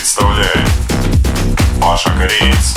представляет Паша Кореец.